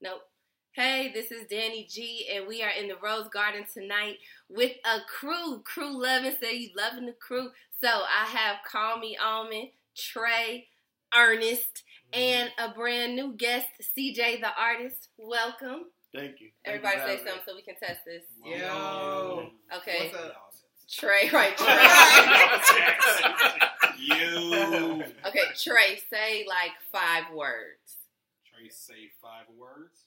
Nope. Hey, this is Danny G, and we are in the Rose Garden tonight with a crew. Crew loving, say you loving the crew. So I have Call Me Almond, Trey, Ernest, mm-hmm. and a brand new guest, CJ the artist. Welcome. Thank you. Thank Everybody you say having something so we can test this. Yo. Okay. What's up? Trey, right, Trey. you. okay, Trey, say like five words. Trey, say five words.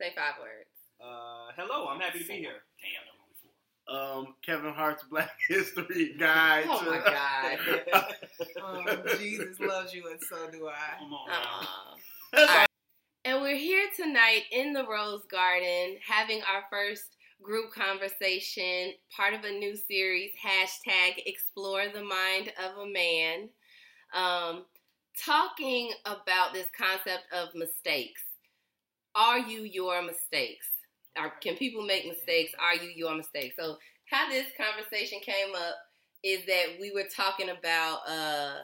Say five words. Uh, hello, I'm happy to be here. Damn, I'm only four. Um, Kevin Hart's Black History Guide. Oh to- my God. Um, Jesus loves you, and so do I. Come on. now. Aw. And we're here tonight in the Rose Garden having our first group conversation, part of a new series, hashtag Explore the Mind of a Man. Um, talking about this concept of mistakes. Are you your mistakes? Are, can people make mistakes? Are you your mistake? So, how this conversation came up is that we were talking about uh,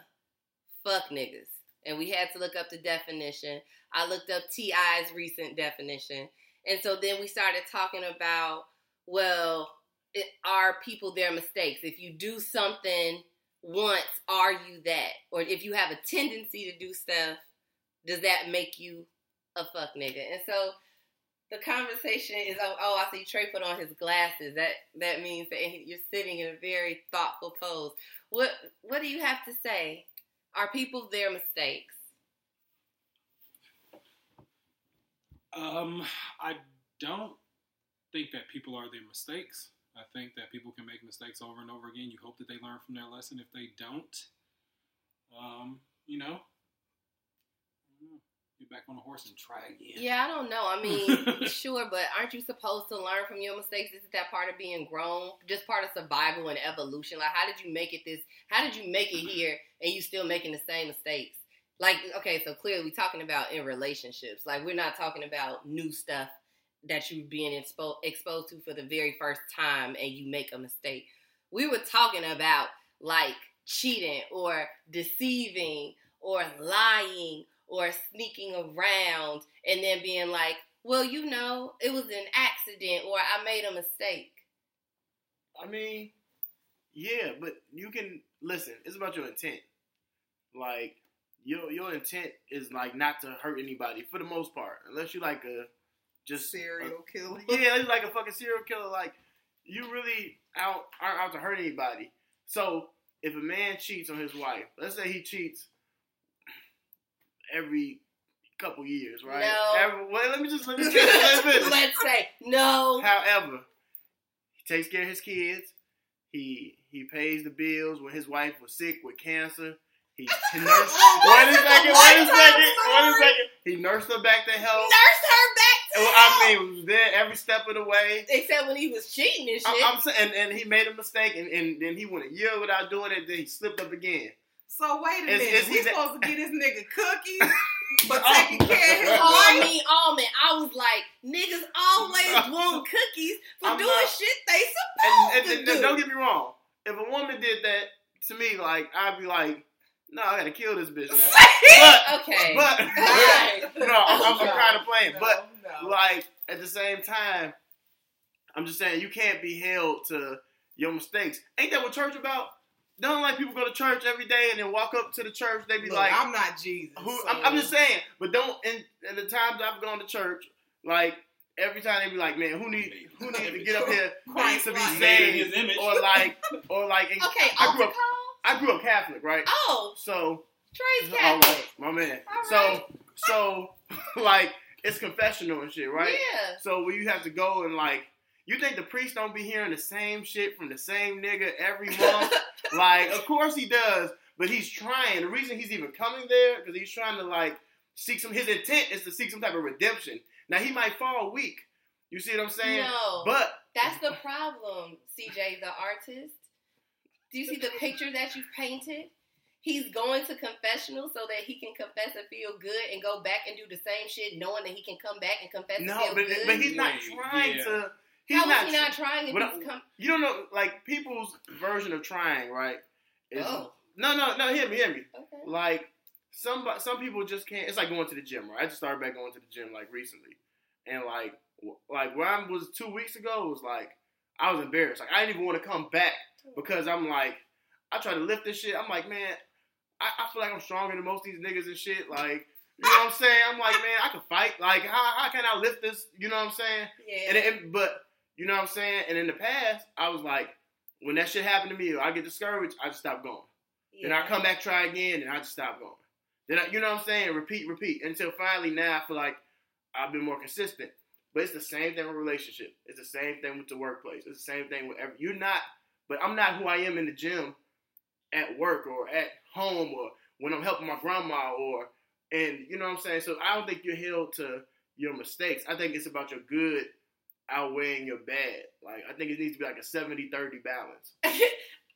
fuck niggas, and we had to look up the definition. I looked up T.I.'s recent definition. And so then we started talking about, well, it, are people their mistakes? If you do something once, are you that? Or if you have a tendency to do stuff, does that make you a fuck nigga? And so the conversation is, oh, oh I see Trey put on his glasses. That that means that you're sitting in a very thoughtful pose. What what do you have to say? Are people their mistakes? Um, I don't think that people are their mistakes. I think that people can make mistakes over and over again. You hope that they learn from their lesson. If they don't, um, you know, I don't know. get back on the horse and try again. Yeah, I don't know. I mean, sure, but aren't you supposed to learn from your mistakes? Isn't that part of being grown? Just part of survival and evolution? Like, how did you make it this? How did you make it here and you still making the same mistakes? Like, okay, so clearly we're talking about in relationships. Like, we're not talking about new stuff that you're being expo- exposed to for the very first time and you make a mistake. We were talking about like cheating or deceiving or lying or sneaking around and then being like, well, you know, it was an accident or I made a mistake. I mean, yeah, but you can listen. It's about your intent. Like your your intent is like not to hurt anybody for the most part, unless you like a just Serial uh, killer. yeah, you like a fucking serial killer. Like you really out aren't out to hurt anybody. So if a man cheats on his wife, let's say he cheats every couple years, right? No. Every, well, let me just let me let's say no. However, he takes care of his kids. He he pays the bills when his wife was sick with cancer. He, he nursed. wait a second. Wait a second. Wait a second. He nursed her back to health. Nurse I mean, was there every step of the way. Except when he was cheating and shit. I, am saying, and, and he made a mistake, and, and then he went a year without doing it. Then he slipped up again. So wait a Is- minute. is he we that- supposed to get this nigga cookies for Oh. taking care of his Oh, I mean, almond. I was like, niggas always want cookies for I'm doing not- shit they supposed and, to and do. don't get me wrong. If a woman did that to me, like I'd be like, no, I gotta kill this bitch now. But okay. but Right. no, I'm, I'm, No, kind of playing. no, But no. like at the same time, I'm just saying you can't be held to your mistakes. Ain't that what church about? Don't like people go to church every day and then walk up to the church. They be Look, like, I'm not Jesus. who? so- I'm, I'm just saying. But don't. In, in the times I've gone to church, like every time they be like, man, who need who needs to get up here Christ to be like. Made in saved? Or like, or like, okay, I grew up. I grew up Catholic, right? Oh, So Trey's Catholic. right, my man. All So right. so like it's confessional and shit, right? Yeah. So where you have to go and like, you think the priest don't be hearing the same shit from the same nigga every month? like, of course he does, but he's trying. The reason he's even coming there because he's trying to like seek some. His intent is to seek some type of redemption. Now he might fall weak. You see what I'm saying? No. But That's the problem, CJ, the artist. Do you see the picture that you've painted? He's going to confessional so that he can confess and feel good and go back and do the same shit, knowing that he can come back and confess no, and feel but, good. but he's not trying yeah. to. He's How not. is he not trying if he's I- come? You don't know, like people's version of trying, right? Is Oh, no, no, no. Hear me, hear me. okay. Like some some people just can't. It's like going to the gym, right? I just started back going to the gym like recently, and like like where I was two weeks ago was like I was embarrassed. Like I didn't even want to come back because I'm like I try to lift this shit. I'm like man, I, I feel like I'm stronger than most of these niggas and shit. Like you know what I'm saying? I'm like man, I can fight. Like how how can I lift this? You know what I'm saying? Yeah. And, and but you know what I'm saying? And in the past, I was like, when that shit happened to me, I get discouraged, I just stop going. Then I come back, try again, and I just stop going. Then I, you know what I'm saying? Repeat, repeat until finally now I feel like I've been more consistent. But it's the same thing with relationship. It's the same thing with the workplace. It's the same thing with every. You're not, but I'm not who I am in the gym, at work or at home or when I'm helping my grandma or and you know what I'm saying. So I don't think you're held to your mistakes. I think it's about your good outweighing your bad. Like I think it needs to be like a 70-30 balance.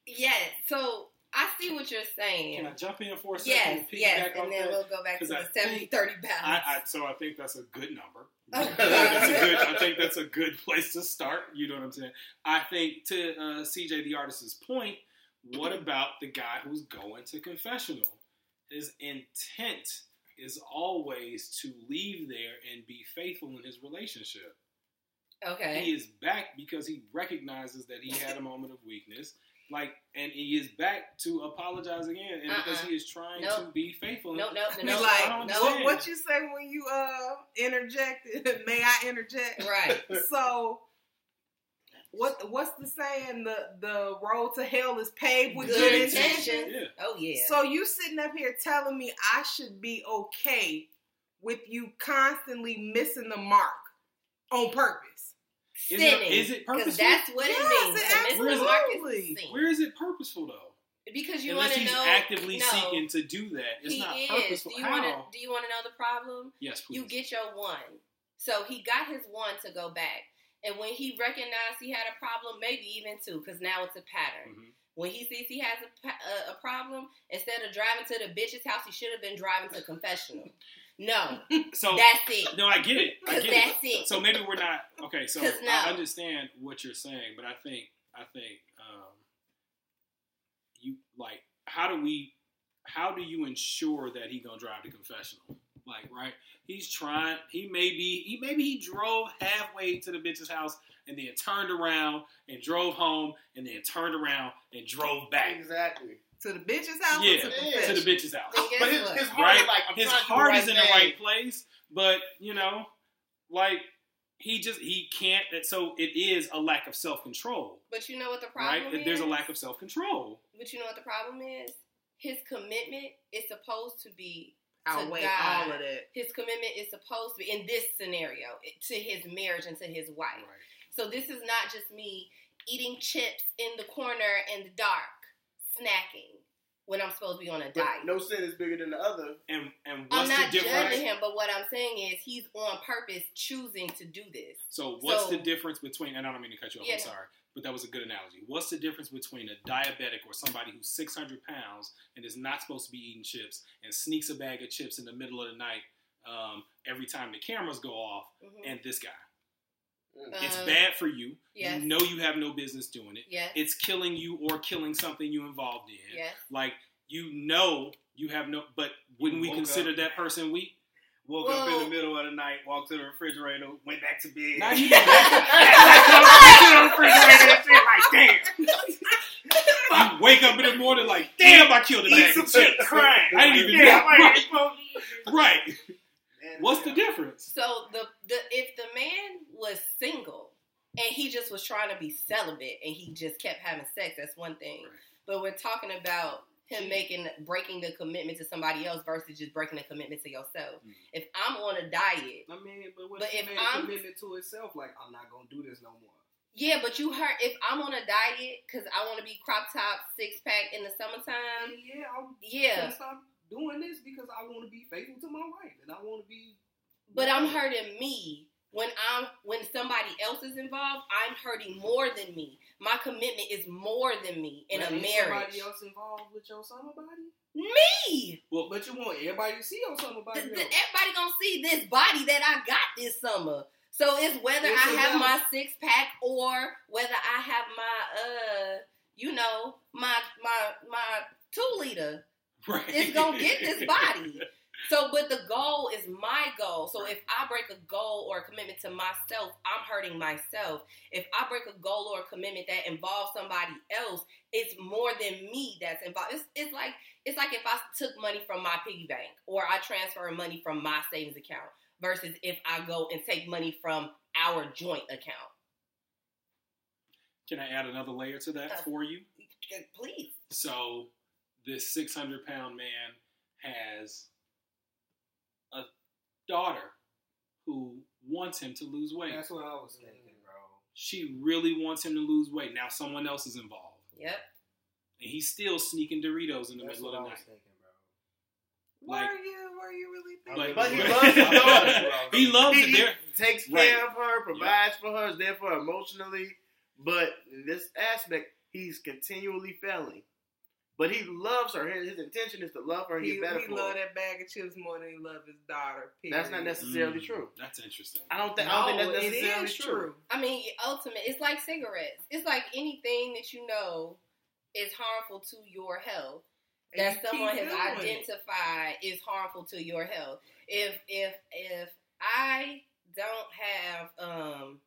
yes. So I see what you're saying. Can I jump in for a second? Yes, and yes, and then that? we'll go back to the I 70 think- 30 balance. I, I, so I think that's a good number. That's a good. I think that's a good place to start. You know what I'm saying? I think to uh, CJ the artist's point, what about the guy who's going to confessional? His intent is always to leave there and be faithful in his relationship. okay. He is back because he recognizes that he had a moment of weakness. Like, and he is back to apologize again, and because Uh-uh. he is trying Nope. to be faithful. No, no, no, no. like, I no. what, what you say when you uh interjected? May I interject? Right. So, what what's the saying? The the road to hell is paved with Good good, intentions. intentions. Yeah. Oh yeah. So you sitting up here telling me I should be okay with you constantly missing the mark on purpose? Is it- sinning. is it purposeful? that's what Yes, it means. it miss is sin. Where is it purposeful though? Because you want to know. actively no, seeking to do that, it's he not is. purposeful. Do you want to? Do you want to know the problem? yes, please. You get your one. So he got his one to go back, and when he recognized he had a problem, maybe even two, because now it's a pattern. Mhm. When he sees he has a, a, a problem, instead of driving to the bitch's house, he should have been driving to confessional. No, So that's it. no, I get it. I get it. that's it. So maybe we're not okay. So no. I understand what you're saying, but I think I think um, you like how do we how do you ensure that he gonna drive to confessional? Like right, he's trying. He maybe he maybe he drove halfway to the bitch's house and then turned around and drove home and then turned around and drove back Exactly. To the bitch's house? Yeah, or to to the the to the bitch's house. But his, his heart right? is like his trying to do heart the is in right the right place, but you know, like he just he can't. So it is a lack of self control, But you know what the problem right? is? There's a lack of self control. But you know what the problem is? His commitment is supposed to be Outweigh God. all of that. his commitment is supposed to be in this scenario to his marriage and to his wife. So this is not just me eating chips in the corner in the dark, snacking when I'm supposed to be on a But diet. no sin is bigger than the other. And and I'm not the difference? judging him, but what I'm saying is he's on purpose choosing to do this. So what's So- the difference between? And I don't mean to cut you off. Yeah. I'm sorry, but that was a good analogy. What's the difference between a diabetic or somebody who's 600 pounds and is not supposed to be eating chips and sneaks a bag of chips in the middle of the night um, every time the cameras go off, Mhm. and this guy? Mm. It's Um, bad for you. yes. You know you have no business doing it. Yes. It's killing you or killing something you involved in. Yes. Like you know you have no. But wouldn't we consider up. that person weak? Woke up in the middle of the night, walked to the refrigerator, went back to bed. Not even Fuck. You wake up in the morning like, damn, I killed a Eat bag of chips. crying. I didn't even Yeah, know. I'm Right. Like, What's the difference? So the the if the man was single and he just was trying to be celibate and he just kept having sex, that's one thing. Right. But we're talking about him making breaking the commitment to somebody else versus just breaking the commitment to yourself. Mhm. If I'm on a diet, I mean, but what But if if I'm- a commitment to itself? Like, I'm not gonna do this no more. yeah, but you heard if I'm on a diet because I want to be crop top, six pack in the summertime. yeah, I'm Yeah, gonna stop doing this because I want to be faithful to my wife and I want to be. but I'm hurting me when I'm when somebody else is involved. I'm hurting more than me. My commitment is more than me in But a marriage. Somebody else involved with your summer body? Me. Well, but you want everybody to see your summer body. Th- though. th- everybody gonna see this body that I got this summer. So it's whether It's I have my six pack or whether I have my uh, you know, my my my two liter. Right. It's gonna get this body. So, but the goal is my goal. So, if I break a goal or a commitment to myself, I'm hurting myself. If I break a goal or a commitment that involves somebody else, it's more than me that's involved. It's, it's like it's like if I took money from my piggy bank or I transfer money from my savings account versus if I go and take money from our joint account. Can I add another layer to that Uh, for you? Please. So this 600 pound man has a daughter who wants him to lose weight. That's what I was thinking, bro. She really wants him to lose weight. Now someone else is involved. Yep. And he's still sneaking Doritos in the That's middle what of I the was night. thinking, bro. Like- were you were you really But, thinking? But he loves his daughter. he loves it. he There- takes Right. care of her, provides for her, is there for her emotionally. But in this aspect, he's continually failing. But he loves her. His, his intention is to love her and he, get better he for love that bag of chips more than he love his daughter. That's not necessarily Mm, true. That's interesting. I don't think. I don't think that's necessarily is true. true. I mean, ultimate. It's like cigarettes. It's like anything that you know is harmful to your health. That you someone has identified is harmful to your health. If if if I don't have um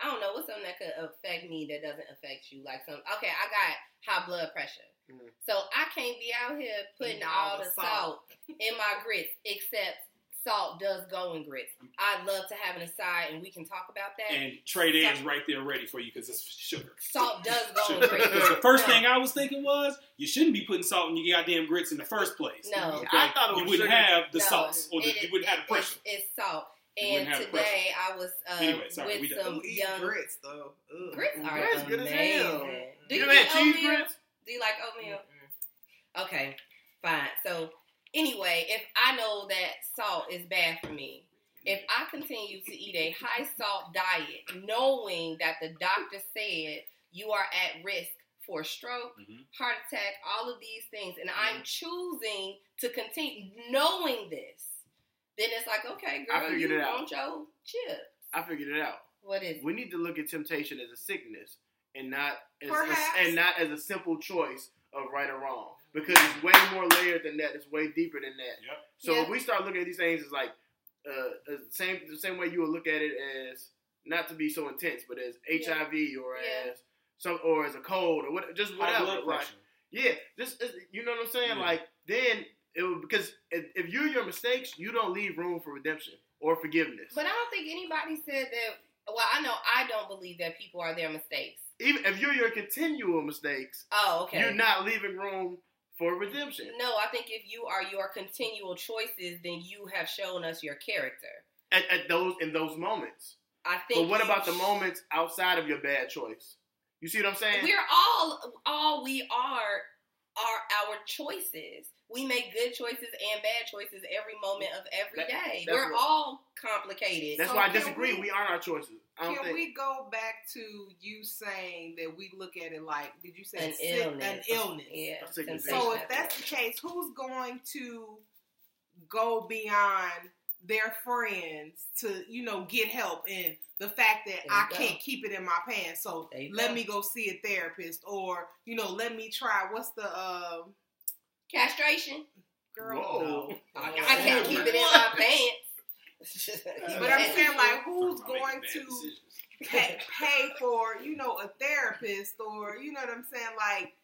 I don't know what's something that could affect me that doesn't affect you like some okay I got high blood pressure Mhm. so I can't be out here putting all all the the salt salt. in my grits except salt does go in grits. I'd love to have an aside and we can talk about that. And Trey Dan's right there ready for you because it's sugar. salt does go in grits. The first No. thing I was thinking was you shouldn't be putting salt in your goddamn grits in the first place. No. Okay? I thought it you wouldn't sugar. have the No, sauce or the, it you wouldn't have the pressure. It's, salt. And wouldn't have the today I was uh, Anyway, sorry, with some young grits though? Ugh. grits are Grits good as hell. Do You you, ever had cheese grits? Do you like oatmeal? Mm-mm. Okay, fine. So anyway, if I know that salt is bad for me, if I continue to eat a high salt diet, knowing that the doctor said you are at risk for stroke, Mhm. heart attack, all of these things, and I'm choosing to continue knowing this, then it's like, okay, I girl, figured you it out. want your chip. I figured it out. What is? We need to look at temptation as a sickness and not as Perhaps. and not as a simple choice of right or wrong. Because it's way more layered than that. It's way deeper than that. Yep. So Yeah. if we start looking at these things as like uh, the same the same way you would look at it as not to be so intense, but as HIV or Yeah. as some or as a cold or what, just whatever. blood Like, yeah, just you know what I'm saying. Yeah. Like then it would because if, if you're your mistakes, you don't leave room for redemption or forgiveness. But I don't think anybody said that. Well, I know I don't believe that people are their mistakes. Even if you're your continual mistakes, Oh, okay. you're not leaving room for redemption. No, I think if you are your continual choices, then you have shown us your character. At, at those in those moments. I think. But what about the moments outside of your bad choice? You see what I'm saying? We're all all we are are our choices. We make good choices and bad choices every moment of every That- day. We're what- all complicated. That's So why I disagree. we- We, aren't our choices. I don't Can think. we go back to you saying that we look at it like? Did you say an sick- illness. An illness. Yeah. A sickness. sensation So if that's the case, who's going to go beyond their friends to, you know, get help in the fact that I go. can't keep it in my pants, so let go. me go see a therapist, or you know, let me try. What's the um, castration. girl? Whoa. No. I, I can't keep it in my pants. But I'm saying, like, who's Talking about making going to pay, pay for, you know, a therapist, or you know what I'm saying, like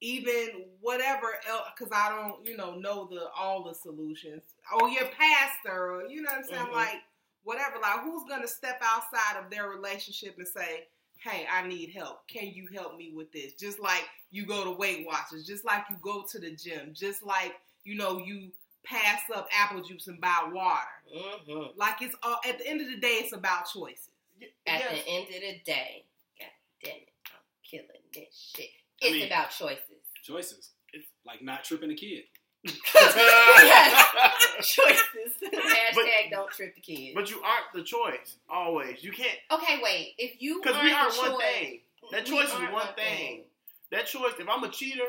even whatever else, because I don't, you know, know the all the solutions. Or your pastor, or you know what I'm saying, Mhm. like whatever. Like, who's gonna step outside of their relationship and say, "Hey, I need help. Can you help me with this?" Just like you go to Weight Watchers, just like you go to the gym, just like you know you pass up apple juice and buy water. Mhm. Like it's all at the end of the day, it's about choices. At Yes. the end of the day, God damn it, I'm killing this shit. I It's mean- about choices. Choices. It's like not tripping a kid. choices. Hashtag don't trip the kids. but you aren't the choice always. You can't okay, wait. If you because we aren't are the one choice- thing. That choice is aren't one thing. That choice. If I'm a cheater,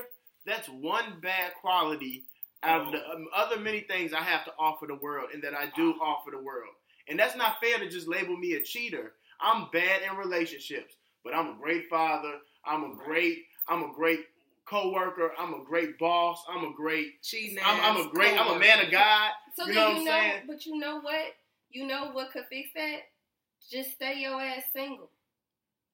that's one bad quality out of the um, other many things I have to offer the world, and that I do offer the world. And that's not fair to just label me a cheater. I'm bad in relationships, but I'm a great father. I'm a great. I'm a great coworker. I'm a great boss. I'm a great. Cheating I'm, I'm a ass great. I'm a man of God. So You know what I'm know, saying? but you know what? You know what could fix that? Just stay your ass single.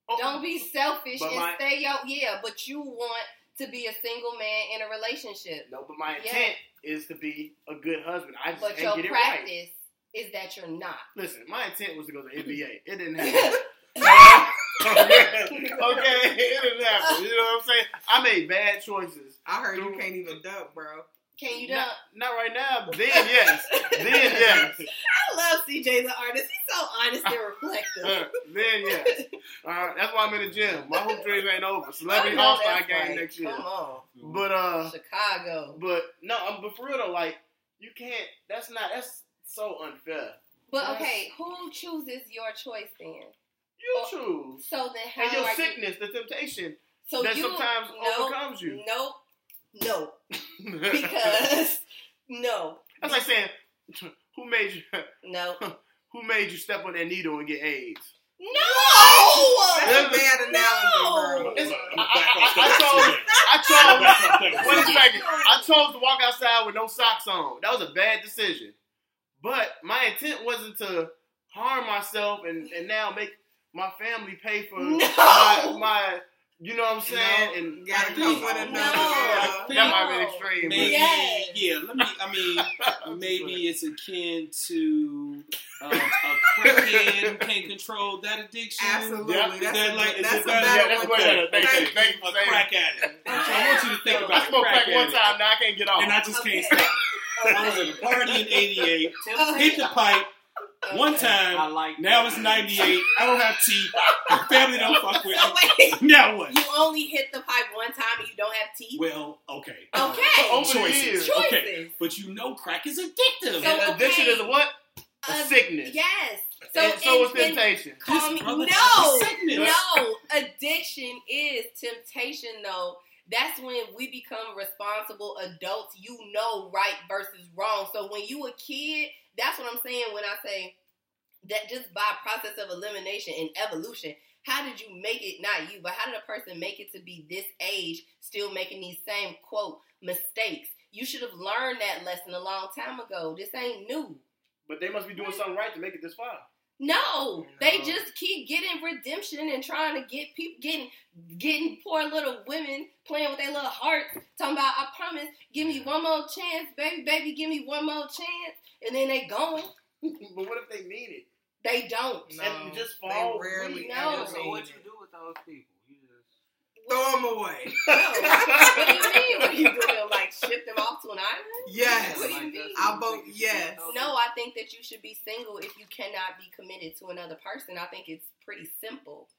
Oh, Don't be selfish and my- stay your yeah. But you want to be a single man in a relationship. No, but my Yeah. intent is to be a good husband. I just But ain't your get it right. practice is that you're not. Listen, my intent was to go to NBA. It didn't happen. okay, okay, it didn't happen. You know what I'm saying? I made bad choices. I heard you can't even dunk, bro. Can you Not, dunk? not right now. Then yes. Then yes. I love CJ the artist. He's so honest and reflective. Uh, then yes. Uh, that's why I'm in the gym. My hoop dreams ain't over. Celebrity I know All Star that's game right. next year. Come on, But uh, Chicago. but no, um, but for real though, like you can't. That's not. That's so unfair. But okay, who chooses your choice then? You Oh, choose. So then how And your are you? sickness, the temptation So that you sometimes no, overcomes you. Nope. No. Because no. that's like saying, who made you? No. Who made you step on that needle and get AIDS? No. That's a bad analogy, bro. It's- I'm I, I, off I, I that chose. I chose. gonna back off that Wait a second. I chose to walk outside with no socks on. That was a bad decision. But my intent wasn't to harm myself and, and now make my family pay for No. my, my you know what I'm saying? No, and gotta come think- with No. another. that might have been extreme. Maybe, Yes. yeah. Let me. I mean, maybe it's akin to uh, a crackhead can't control that addition. Absolutely. Yeah. That's, that a, like- is that's it a better? better that's one. way better. Thank you. Thank Thank you for crack addict. So I want you to think I about a smoked crack crack one time, now I can't get off. and I just Okay. can't stop. I was at a party in '88. Hit the pipe one time. I like Now it's '98. I don't have teeth. My family don't fuck with me. wait, Now what? you only hit the pipe one time and you don't have teeth. Well, okay. Okay. Over the Choices. Choices. Okay. But you know, crack is addictive. So- And addiction is a what? A Uh, sickness. Yes. So and so is in- in- temptation. Call me. No, sickness. no. Addiction is temptation, though. That's when we become responsible adults. You know right versus wrong. So when you a kid, that's what I'm saying when I say that just by process of elimination and evolution, how did you make it not you, but how did a person make it to be this age still making these same quote mistakes? You should have learned that lesson a long time ago. This ain't new. But they must be doing something right to make it this far. No, they just keep getting redemption and trying to get people getting getting poor little women playing with their little hearts, talking about I promise, give me one more chance, baby, baby, give me one more chance, and then they going. but what if they mean it? They don't. No, And just they fall rarely No. ever So what it. you do with those people? You just Throw them away. No. what do you mean? What do you do? Them, Like ship them off to an island? Yes. What do you mean? I vote yes. No, I think that you should be single if you cannot be committed to another person. I think it's pretty simple.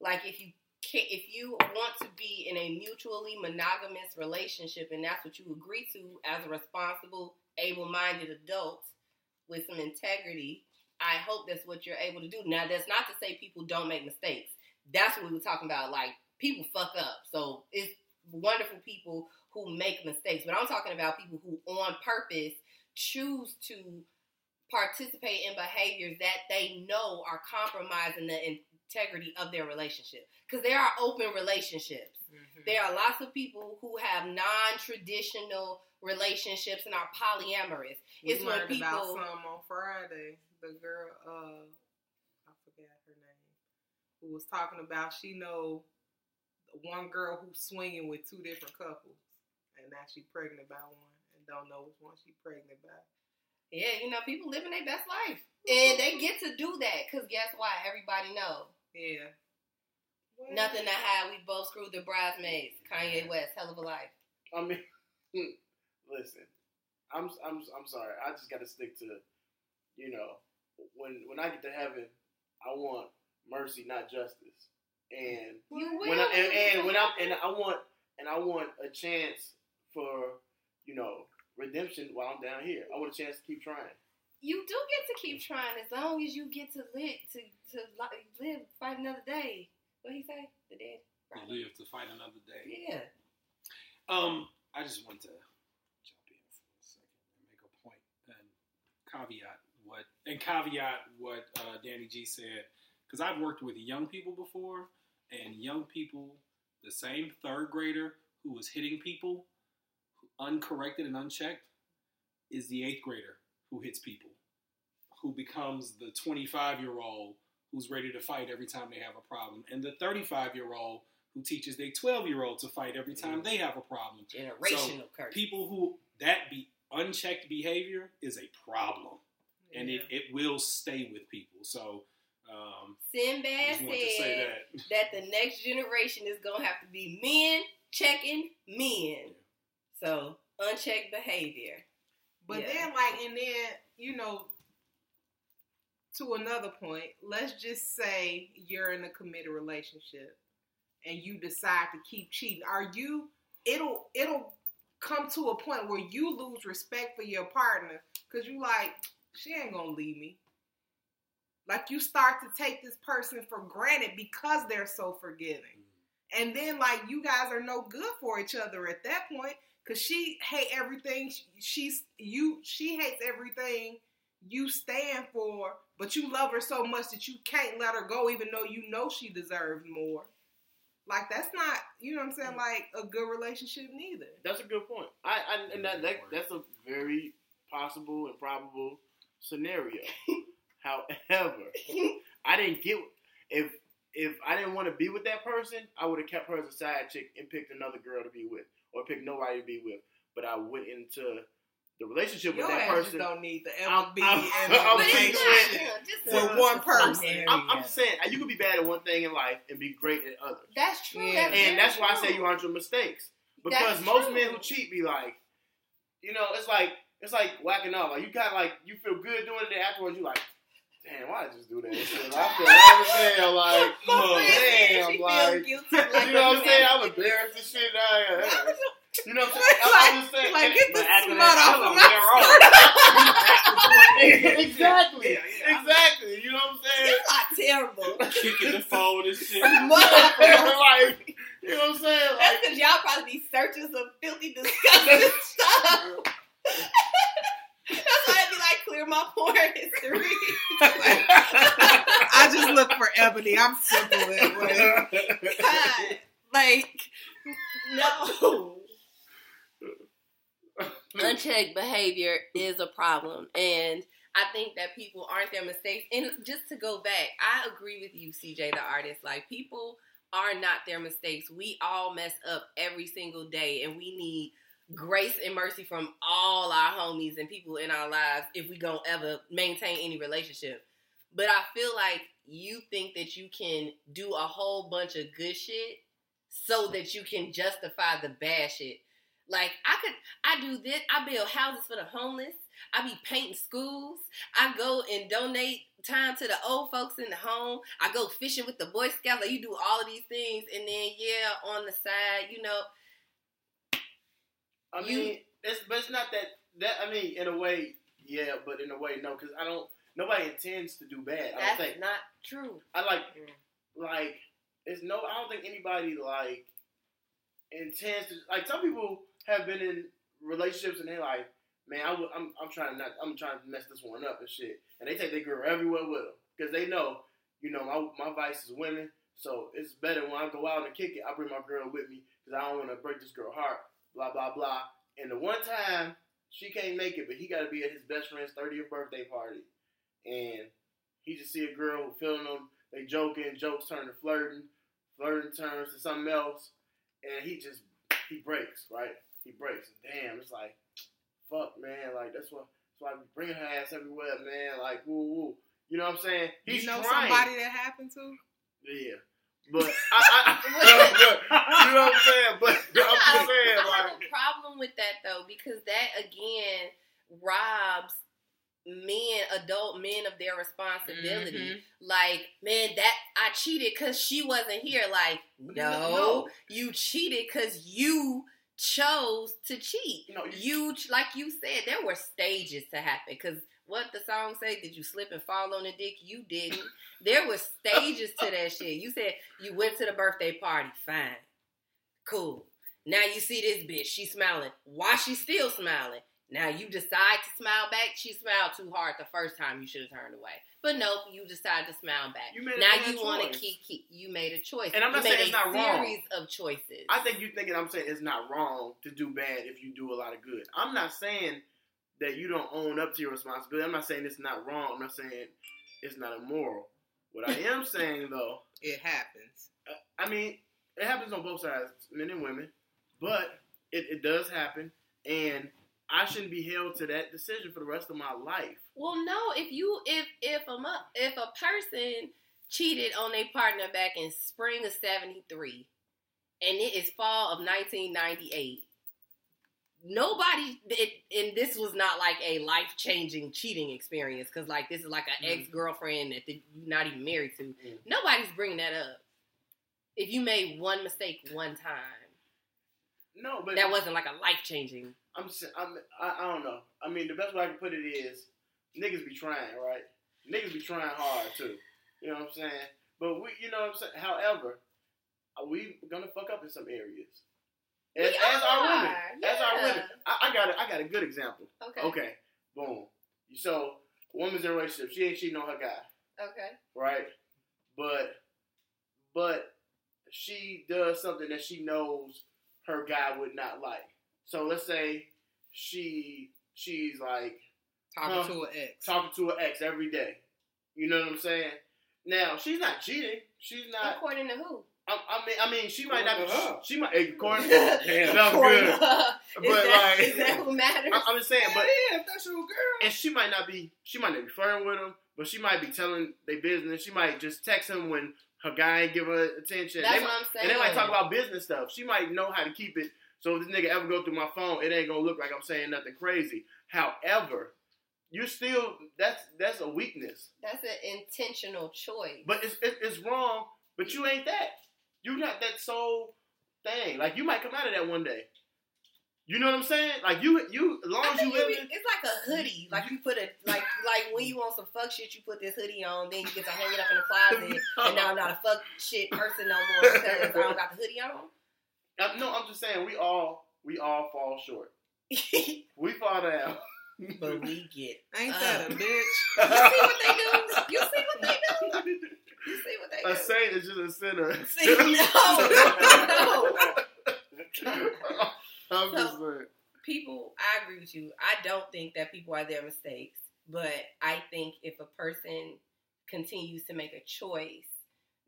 Like if you can, if you want to be in a mutually monogamous relationship and that's what you agree to as a responsible, able-minded adult with some integrity, I hope that's what you're able to do. Now, that's not to say people don't make mistakes. That's what we were talking about. Like people fuck up, so it's wonderful people who make mistakes. But I'm talking about people who, on purpose, choose to participate in behaviors that they know are compromising the integrity of their relationship. Because there are open relationships. Mhm. There are lots of people who have non-traditional relationships and are polyamorous. We It's when learned about people- some on Friday. The girl, uh, I forgot her name, who was talking about she know one girl who's swinging with two different couples, and now she pregnant by one and don't know which one she pregnant by. Yeah, you know, people living their best life. And they get to do that because guess why? Everybody know. Yeah. Nothing to hide. We both screwed the bridesmaids. Kanye West, hell of a life. I mean, listen, I'm I'm I'm sorry. I just got to stick to, you know, when when I get to heaven, I want mercy, not justice. And when I and, and when I'm and I want and I want a chance for you know redemption while I'm down here. I want a chance to keep trying. you do get to keep trying as long as you get to live to to live fight another day. What he say? The dead. To live to fight another day. Yeah. Um, I just want to jump in for a second and make a point and caveat what and caveat what uh, Danny G said because I've worked with young people before and young people, the same third grader who was hitting people uncorrected and unchecked is the eighth grader who hits people, who becomes the 25 year old who's ready to fight every time they have a problem, and the 35 year old who teaches their 12 year old to fight every time they have a problem. Generational curse. People who that be unchecked behavior is a problem, and it, it will stay with people. So. Um, I Sinbad just wanted to say said that. that the next generation is gonna have to be men checking men. So unchecked behavior. But Yeah. then, like, and then, you know, to another point, let's just say you're in a committed relationship and you decide to keep cheating. Are you? It'll it'll come to a point where you lose respect for your partner because you like she ain't gonna leave me. Like you start to take this person for granted because they're so forgiving. Mm-hmm. And then like you guys are no good for each other at that point because she hate everything she- she's you she hates everything you stand for, but you love her so much that you can't let her go even though you know she deserves more. Like that's not you know what I'm saying mm. like a good relationship neither. That's a good point. I, I and that, that that's a very possible and probable scenario. However, I didn't get if if I didn't want to be with that person, I would have kept her as a side chick and picked another girl to be with, or picked nobody to be with. But I went into the relationship Your with that ass just person. don't need the ever I'm- be I'm- in I'm a But saying- not, relationship. you know, just with one a person. scenario. I'm, I'm saying uh, you can be bad at one thing in life and be great at others. That's true. Yeah. That's And that's why I say you aren't your mistakes. Because That's most true. men who cheat be like, you know, it's like it's like whacking off. Like you kind of like you feel good doing it, afterwards you like, damn, why did I just do that? shit? I feel everything. Like, My oh, friend said damn, she like, guilty. Like you know what I'm saying? I'm embarrassed and shit. Now, yeah. You know what I'm saying? It's I'm, like- I'm just saying. like, get the smut off of my yeah, wrong. exactly. Yeah, yeah. Exactly. You know what I'm saying? It's not terrible. Kicking the phone and shit. Motherfucker. like, you know what I'm saying? That's Like, because y'all probably be searching some filthy, disgusting stuff. That's why I'd be like, clear my porn history. I just look for ebony. I'm simple that way. God, like, no. Unchecked behavior is a problem, and I think that people aren't their mistakes. And just to go back, I agree with you, CJ, the artist. Like, people are not their mistakes. We all mess up every single day, and we need grace and mercy from all our homies and people in our lives if we gonna ever maintain any relationship. But I feel like you think that you can do a whole bunch of good shit so that you can justify the bad shit. Like I could, I do this. I build houses for the homeless. I be painting schools. I go and donate time to the old folks in the home. I go fishing with the Boy Scouts. Like you do all of these things, and then yeah, on the side, you know, I You- mean, it's but it's not that that I mean, in a way, yeah, but in a way, no, because I don't. Nobody intends to do bad. I don't that's think. not true. I like, like, it's no. I don't think anybody like intends to. Like some people have been in relationships and they're like, man, I, am I'm, I'm trying not. I'm trying to mess this one up and shit. And they take their girl everywhere with them because they know, you know, my my vice is women. So it's better when I go out and kick it. I bring my girl with me because I don't want to break this girl heart. Blah blah blah. And the one time she can't make it, but he got to be at his best friend's 30th birthday party, and he just see a girl feeling them. They joking, jokes turn to flirting, flirting turns to something else, and he just he breaks, right? He breaks. Damn, it's like, fuck, man. Like that's why that's why we bring her ass everywhere, man. Like woo woo. You know what I'm saying? He's you know trying. somebody that happened to? Yeah. But I, I, you know what I'm saying? But I'm I, just saying, I have like, a problem with that though because that again robs men, adult men, of their responsibility. Mm-hmm. Like, man, that I cheated because she wasn't here. Like, no, No. you cheated because you chose to cheat. No, you- you like you said, there were stages to happen. Because what the song say? Did you slip and fall on the dick? You didn't. There were stages to that shit. You said you went to the birthday party. Fine, cool. Now you see this bitch. She's smiling. Why she still smiling? Now you decide to smile back. She smiled too hard the first time. You should have turned away. But nope, you decide to smile back. You made a now you want to keep, keep. You made a choice. And I'm not you made saying it's a not wrong. series of choices. I think you thinking I'm saying it's not wrong to do bad if you do a lot of good. I'm not saying that you don't own up to your responsibility. I'm not saying it's not wrong. I'm not saying it's not immoral. What I am saying though, It happens. uh, I mean, it happens on both sides, men and women, but it, it does happen, and I shouldn't be held to that decision for the rest of my life. Well, no. If you if if a if a person cheated on their partner back in spring of '73, and it is fall of 1998, nobody. It, and this was not like a life changing cheating experience because like this is like an Mhm. ex girlfriend that you're not even married to. Mm. Nobody's bringing that up. If you made one mistake one time, No, but that wasn't like a life changing. I'm, I'm I, I don't know. I mean, the best way I can put it is niggas be trying, right? Niggas be trying hard too. You know what I'm saying? But we, you know what I'm saying. However, are we gonna fuck up in some areas? As, as our women, are, as our yeah. women, I, I got a, I got a good example. Okay. Okay, boom. So, woman's in a relationship. She ain't cheating on her guy, Okay. right? But, but she does something that she knows her guy would not like. So let's say she she's like Talking Huh. to an ex. talking to her ex every day. You know what I'm saying? Now she's not cheating. She's not. According to who? I, I mean, I mean, she might not. to her. Be, she might. According, damn, that was According good. to her. But that, like, is that who matters? I, I'm just saying, but yeah, if that's your girl. and she might not be. She might not be flirting with him, but she might be telling their business. She might just text him when her guy ain't give her attention. That's They what might- I'm saying. And they might talk about business stuff. She might know how to keep it. So if this nigga ever go through my phone, it ain't gonna look like I'm saying nothing crazy. However, you still that's that's a weakness. That's an intentional choice. But it's it, it's wrong. But you ain't that. You not that soul thing. Like you might come out of that one day. You know what I'm saying? Like you you as long as you live. it's like a hoodie. Like you put a like like when you want some fuck shit, you put this hoodie on, then you get to hang it up in the closet, and now I'm not a fuck shit person no more because I don't got the hoodie on. No, I'm just saying we all we all fall short. We fall down. but we get. Ain't that a bitch? You see what they do? You see what they do? You see what they A do? A saint is just a sinner. See, no, no. I'm just saying. people i agree with you i don't think that people are their mistakes but i think if a person continues to make a choice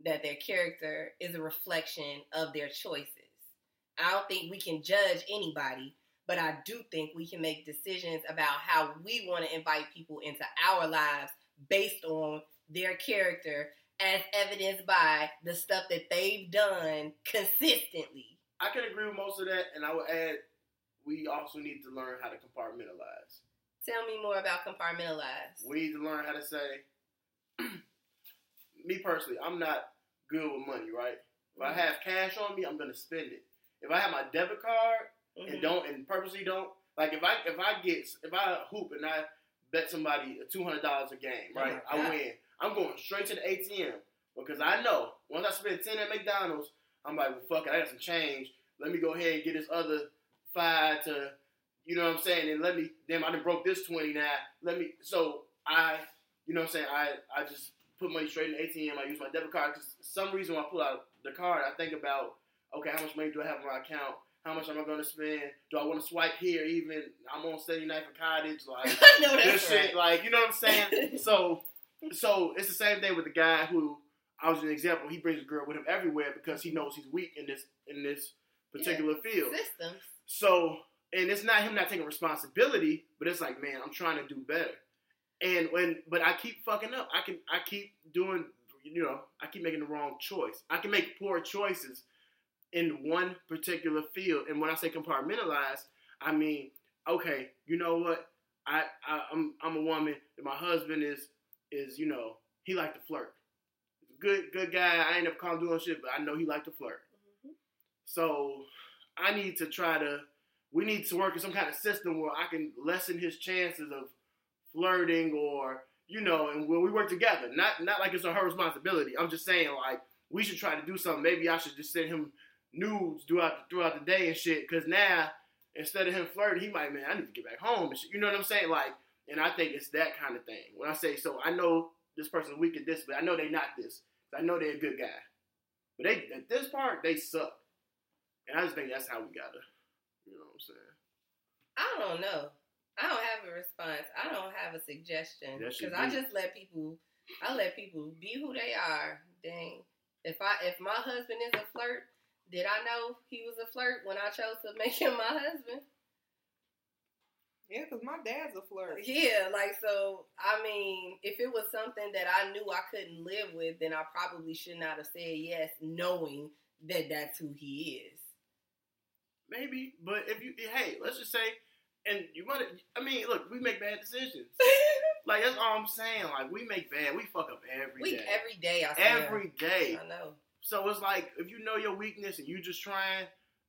that their character is a reflection of their choices i don't think we can judge anybody but i do think we can make decisions about how we want to invite people into our lives based on their character as evidenced by the stuff that they've done consistently I can agree with most of that, and I would add we also need to learn how to compartmentalize. tell me more about compartmentalize We need to learn how to say, me personally, I'm not good with money, right? If I mm-hmm. have cash on me, I'm gonna spend it. If I have my debit card Mhm. and don't and purposely don't, like if I if I get if I hoop and I bet somebody two hundred dollars a game, right? I win. I'm going straight to the ATM because I know once I spend ten at McDonald's, I'm like, well, fuck it, I got some change. Let me go ahead and get this other five to, you know what I'm saying? And let me, damn, I done broke this twenty now. Let me, so I, you know what I'm saying? I I just put money straight in the ATM. I use my debit card because some reason when I pull out the card, I think about, okay, how much money do I have in my account? How much am I going to spend? Do I want to swipe here? Even I'm on steady knife for cottage, like I know this that's shit, like you know what I'm saying. so, so it's the same thing with the guy who I was an example. He brings a girl with him everywhere because he knows he's weak in this in this particular field. Systems. So, and it's not him not taking responsibility, but it's like, man, I'm trying to do better. And when, but I keep fucking up. I can, I keep doing, you know, I keep making the wrong choice. I can make poor choices in one particular field. And when I say compartmentalize, I mean, okay, you know what? I, I I'm, I'm a woman, and my husband is, is, you know, he like to flirt. Good, good guy. I ain't up calling doing shit, but I know he like to flirt. Mm-hmm. So I need to try to. We need to work in some kind of system where I can lessen his chances of flirting, or you know, and when we work together. Not not like it's on her responsibility. I'm just saying like we should try to do something. Maybe I should just send him nudes throughout throughout the day and shit. Because now, instead of him flirting, he might man, I need to get back home. And shit. You know what I'm saying? Like, and I think it's that kind of thing. When I say so, I know this person's weak at this, but I know they not this. I know they're a good guy, but they at this part they suck. And I just think that's how we gotta. You know what I'm saying? I don't know. I don't have a response. I don't have a suggestion because I just let people. I let people be who they are. Dang. If I if my husband is a flirt, did I know he was a flirt when I chose to make him my husband? Yeah, because my dad's a flirt. Yeah, like so. I mean, if it was something that I knew I couldn't live with, then I probably should not have said yes, knowing that that's who he is. Maybe, but if you hey, let's just say, and you want to. I mean, look, we make bad decisions. Like that's all I'm saying. Like we make bad, we fuck up every we day. every day. I swear. every day. I know. So it's like if you know your weakness and you just trying,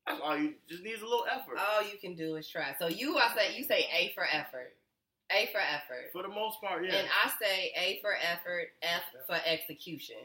that's all you just needs a little effort. All you can do is try. So you, I say, you say A for effort, A for effort, For the most part, yeah. and I say A for effort, F for execution.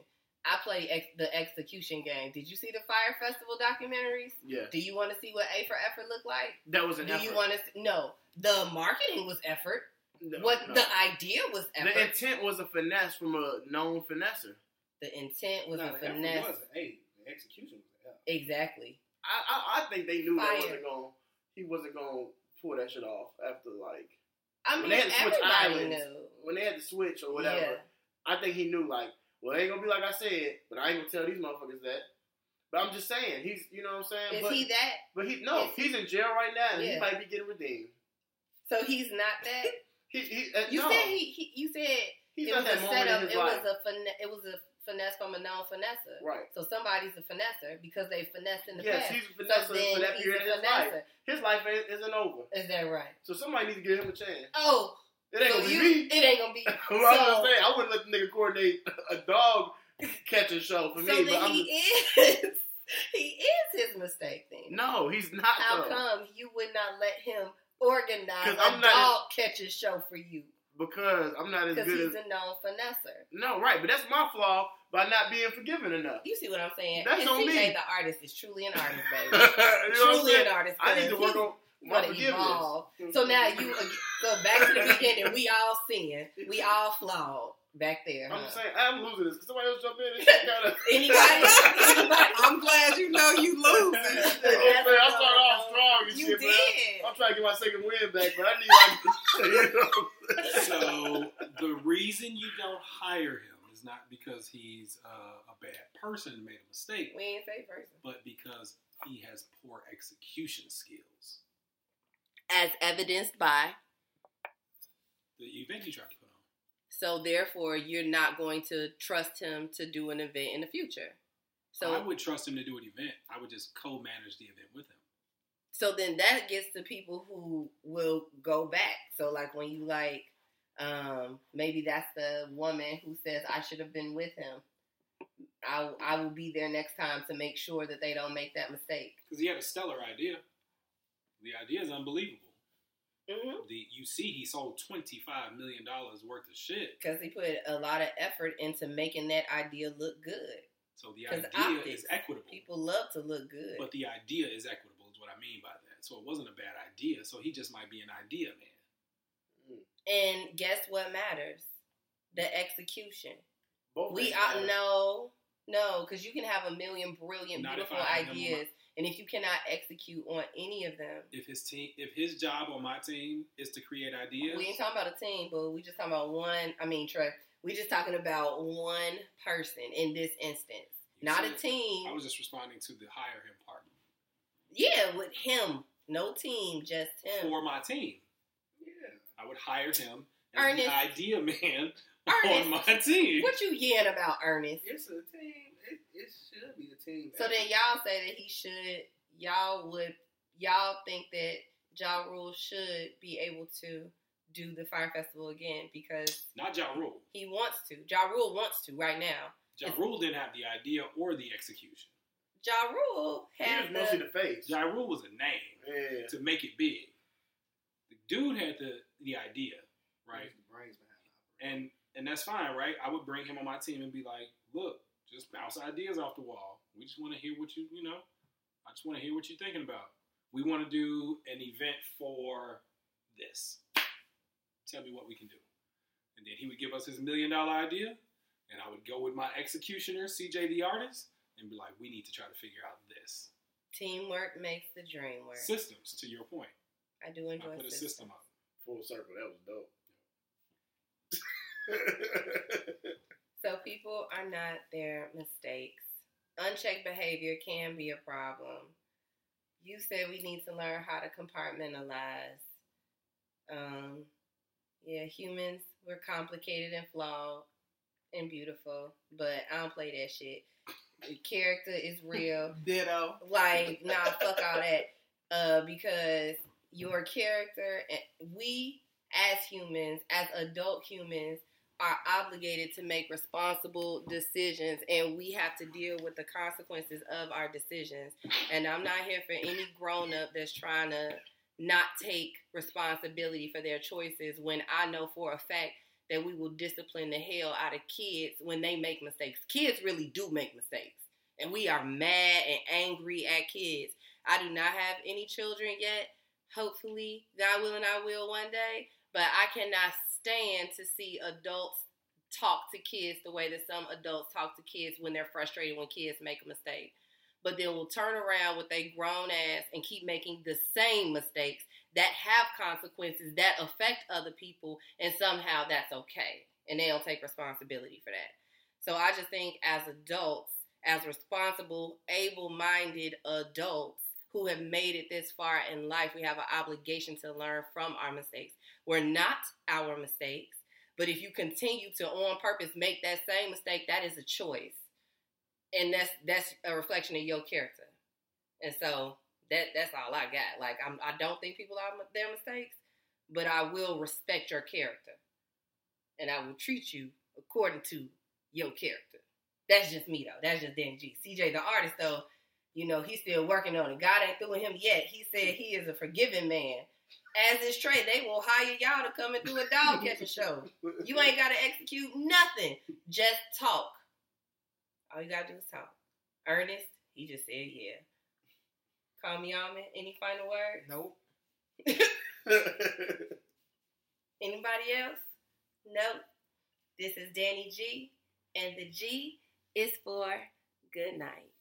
I play ex- the execution game. Did you see the Fyre Festival documentaries? yeah, Do you want to see what A for effort looked like? that was an Do effort. you want to? No, the marketing was effort. No, What no. the idea was effort. The intent was a finesse from a known finesser. The intent was No, a the effort finesse. was A. The execution was F. Exactly. I, I, I think they knew Fire. that wasn't going. He wasn't going to pull that shit off after like I When mean, they had to switch islands, knew. when they had to switch or whatever. Yeah. I think he knew like, well, it ain't gonna be like I said, but I ain't gonna tell these motherfuckers that. But I'm just saying, he's you know what I'm saying. Is but, he that? But he no, he- he's in jail right now, and Yeah. he might be getting redeemed. So he's not that. He, he uh, You no, said he, he. You said he's it not was a setup. It life. was a fin- It was a finesse from a known finesser. right. So somebody's a finesser because they finessed in the Yes, past. he's a finesser then for that period in his life. His life isn't over, Is that right? so somebody needs to give him a chance. Oh, It ain't so gonna be me. it ain't gonna be. Well, I was so, gonna say I wouldn't let the nigga coordinate a dog catching show for so me, but he just, is. he is his mistake then. no, he's not. How though. come you would not let him organize a I'm not, dog catching show for you? Because I'm not as good he's as a known finesser. no, right. But that's my flaw by not being forgiving enough. You see what I'm saying? That's and on CJ, me. the artist, is truly an artist, you baby. know truly an artist. I need to work on my forgiveness. evolve. So now you mm-hmm. so back to the beginning. We all sin. We all flawed back there. I'm huh? saying I'm losing this. Can somebody else jump in and shit kind of. Anybody? Anybody? I'm glad you know you lose. I started off strong and You shit, did. but I'm trying to get my second win back, but I need like. So the reason you don't hire him is not because he's uh, a bad person and made a mistake, We ain't say person. but because he has poor execution skills. As evidenced by. The event he tried to put on. So therefore, you're not going to trust him to do an event in the future. So I would trust him to do an event. I would just co-manage the event with him. so then that gets to people who will go back. So like when you like, um, maybe that's the woman who says I should have been with him. I I will be there next time to make sure that they don't make that mistake. Because he had a stellar idea. The idea is unbelievable. Mm-hmm. The you see he sold twenty five million dollars worth of shit. Because he put a lot of effort into making that idea look good. So the idea optics, is equitable. People love to look good. But the idea is equitable is what I mean by that. So it wasn't a bad idea. So he just might be an idea man. and guess what matters? The execution. Both We things uh, matter. no, no, because you can have a million brilliant, Not beautiful I him ideas, and if you cannot execute on any of them, If his team, if his job on my team is to create ideas, we ain't talking about a team, but we just talking about one. I mean, Trey, we just talking about one person in this instance, you not a team. I was just responding to the hire him part yeah, with him, no team, just him. for my team. Yeah. I would hire him as Ernest. the idea man Ernest. on my team. What you yelling about, Ernest? It's a team. It, it should be a team. So then y'all say that he should. Y'all would. Y'all think that Ja Rule should be able to do the Fyre Festival again because Not Ja Rule. he wants to. Ja Rule wants to right now. Ja Rule didn't have the idea or the execution. Ja Rule He has was mostly the. the face. Ja Rule was a name Yeah. to make it big. The dude had the the idea, right? The brains behind it. and and that's fine, right? I would bring him on my team and be like, look, just bounce ideas off the wall. We just want to hear what you, you know, I just want to hear what you're thinking about. we want to do an event for this. Tell me what we can do. And then he would give us his million dollar idea, and I would go with my executioner, CJ the artist, and be like, we need to try to figure out this. Teamwork makes the dream work. Systems, to your point. I do enjoy. I enjoy put a systems. system up. Full circle. That was dope. So people are not their mistakes. Unchecked behavior can be a problem. You said we need to learn how to compartmentalize. Um, yeah, humans, we're complicated and flawed and beautiful, but I don't play that shit. Character is real. Ditto. like, nah, fuck all that. Uh, because your character, and we as humans, as adult humans, are obligated to make responsible decisions, and we have to deal with the consequences of our decisions. And I'm not here for any grown up that's trying to not take responsibility for their choices when I know for a fact that we will discipline the hell out of kids when they make mistakes. Kids really do make mistakes. And we are mad and angry at kids. I do not have any children yet. Hopefully, God willing, I will one day. But I cannot stand to see adults talk to kids the way that some adults talk to kids when they're frustrated when kids make a mistake. But then will turn around with a grown ass and keep making the same mistakes that have consequences that affect other people, and somehow that's okay. And they don't take responsibility for that. So I just think as adults, as responsible, able minded adults who have made it this far in life, we have an obligation to learn from our mistakes. We're not our mistakes, but if you continue to on purpose make that same mistake, that is a choice. And that's that's a reflection of your character. And so that that's all I got. Like I'm, I don't think people are their mistakes, but I will respect your character, and I will treat you according to your character. That's just me though. That's just Danny G. CJ the artist though, you know he's still working on it. God ain't through with him yet. He said he is a forgiving man. As is Trey, they will hire y'all to come and do a dog catching show. You ain't got to execute nothing. Just talk. All you got to do is talk. Ernest, he just said yeah. Call me Almond. Any final words? Nope. Anybody else? Nope. This is Danny G, and the G is for good night.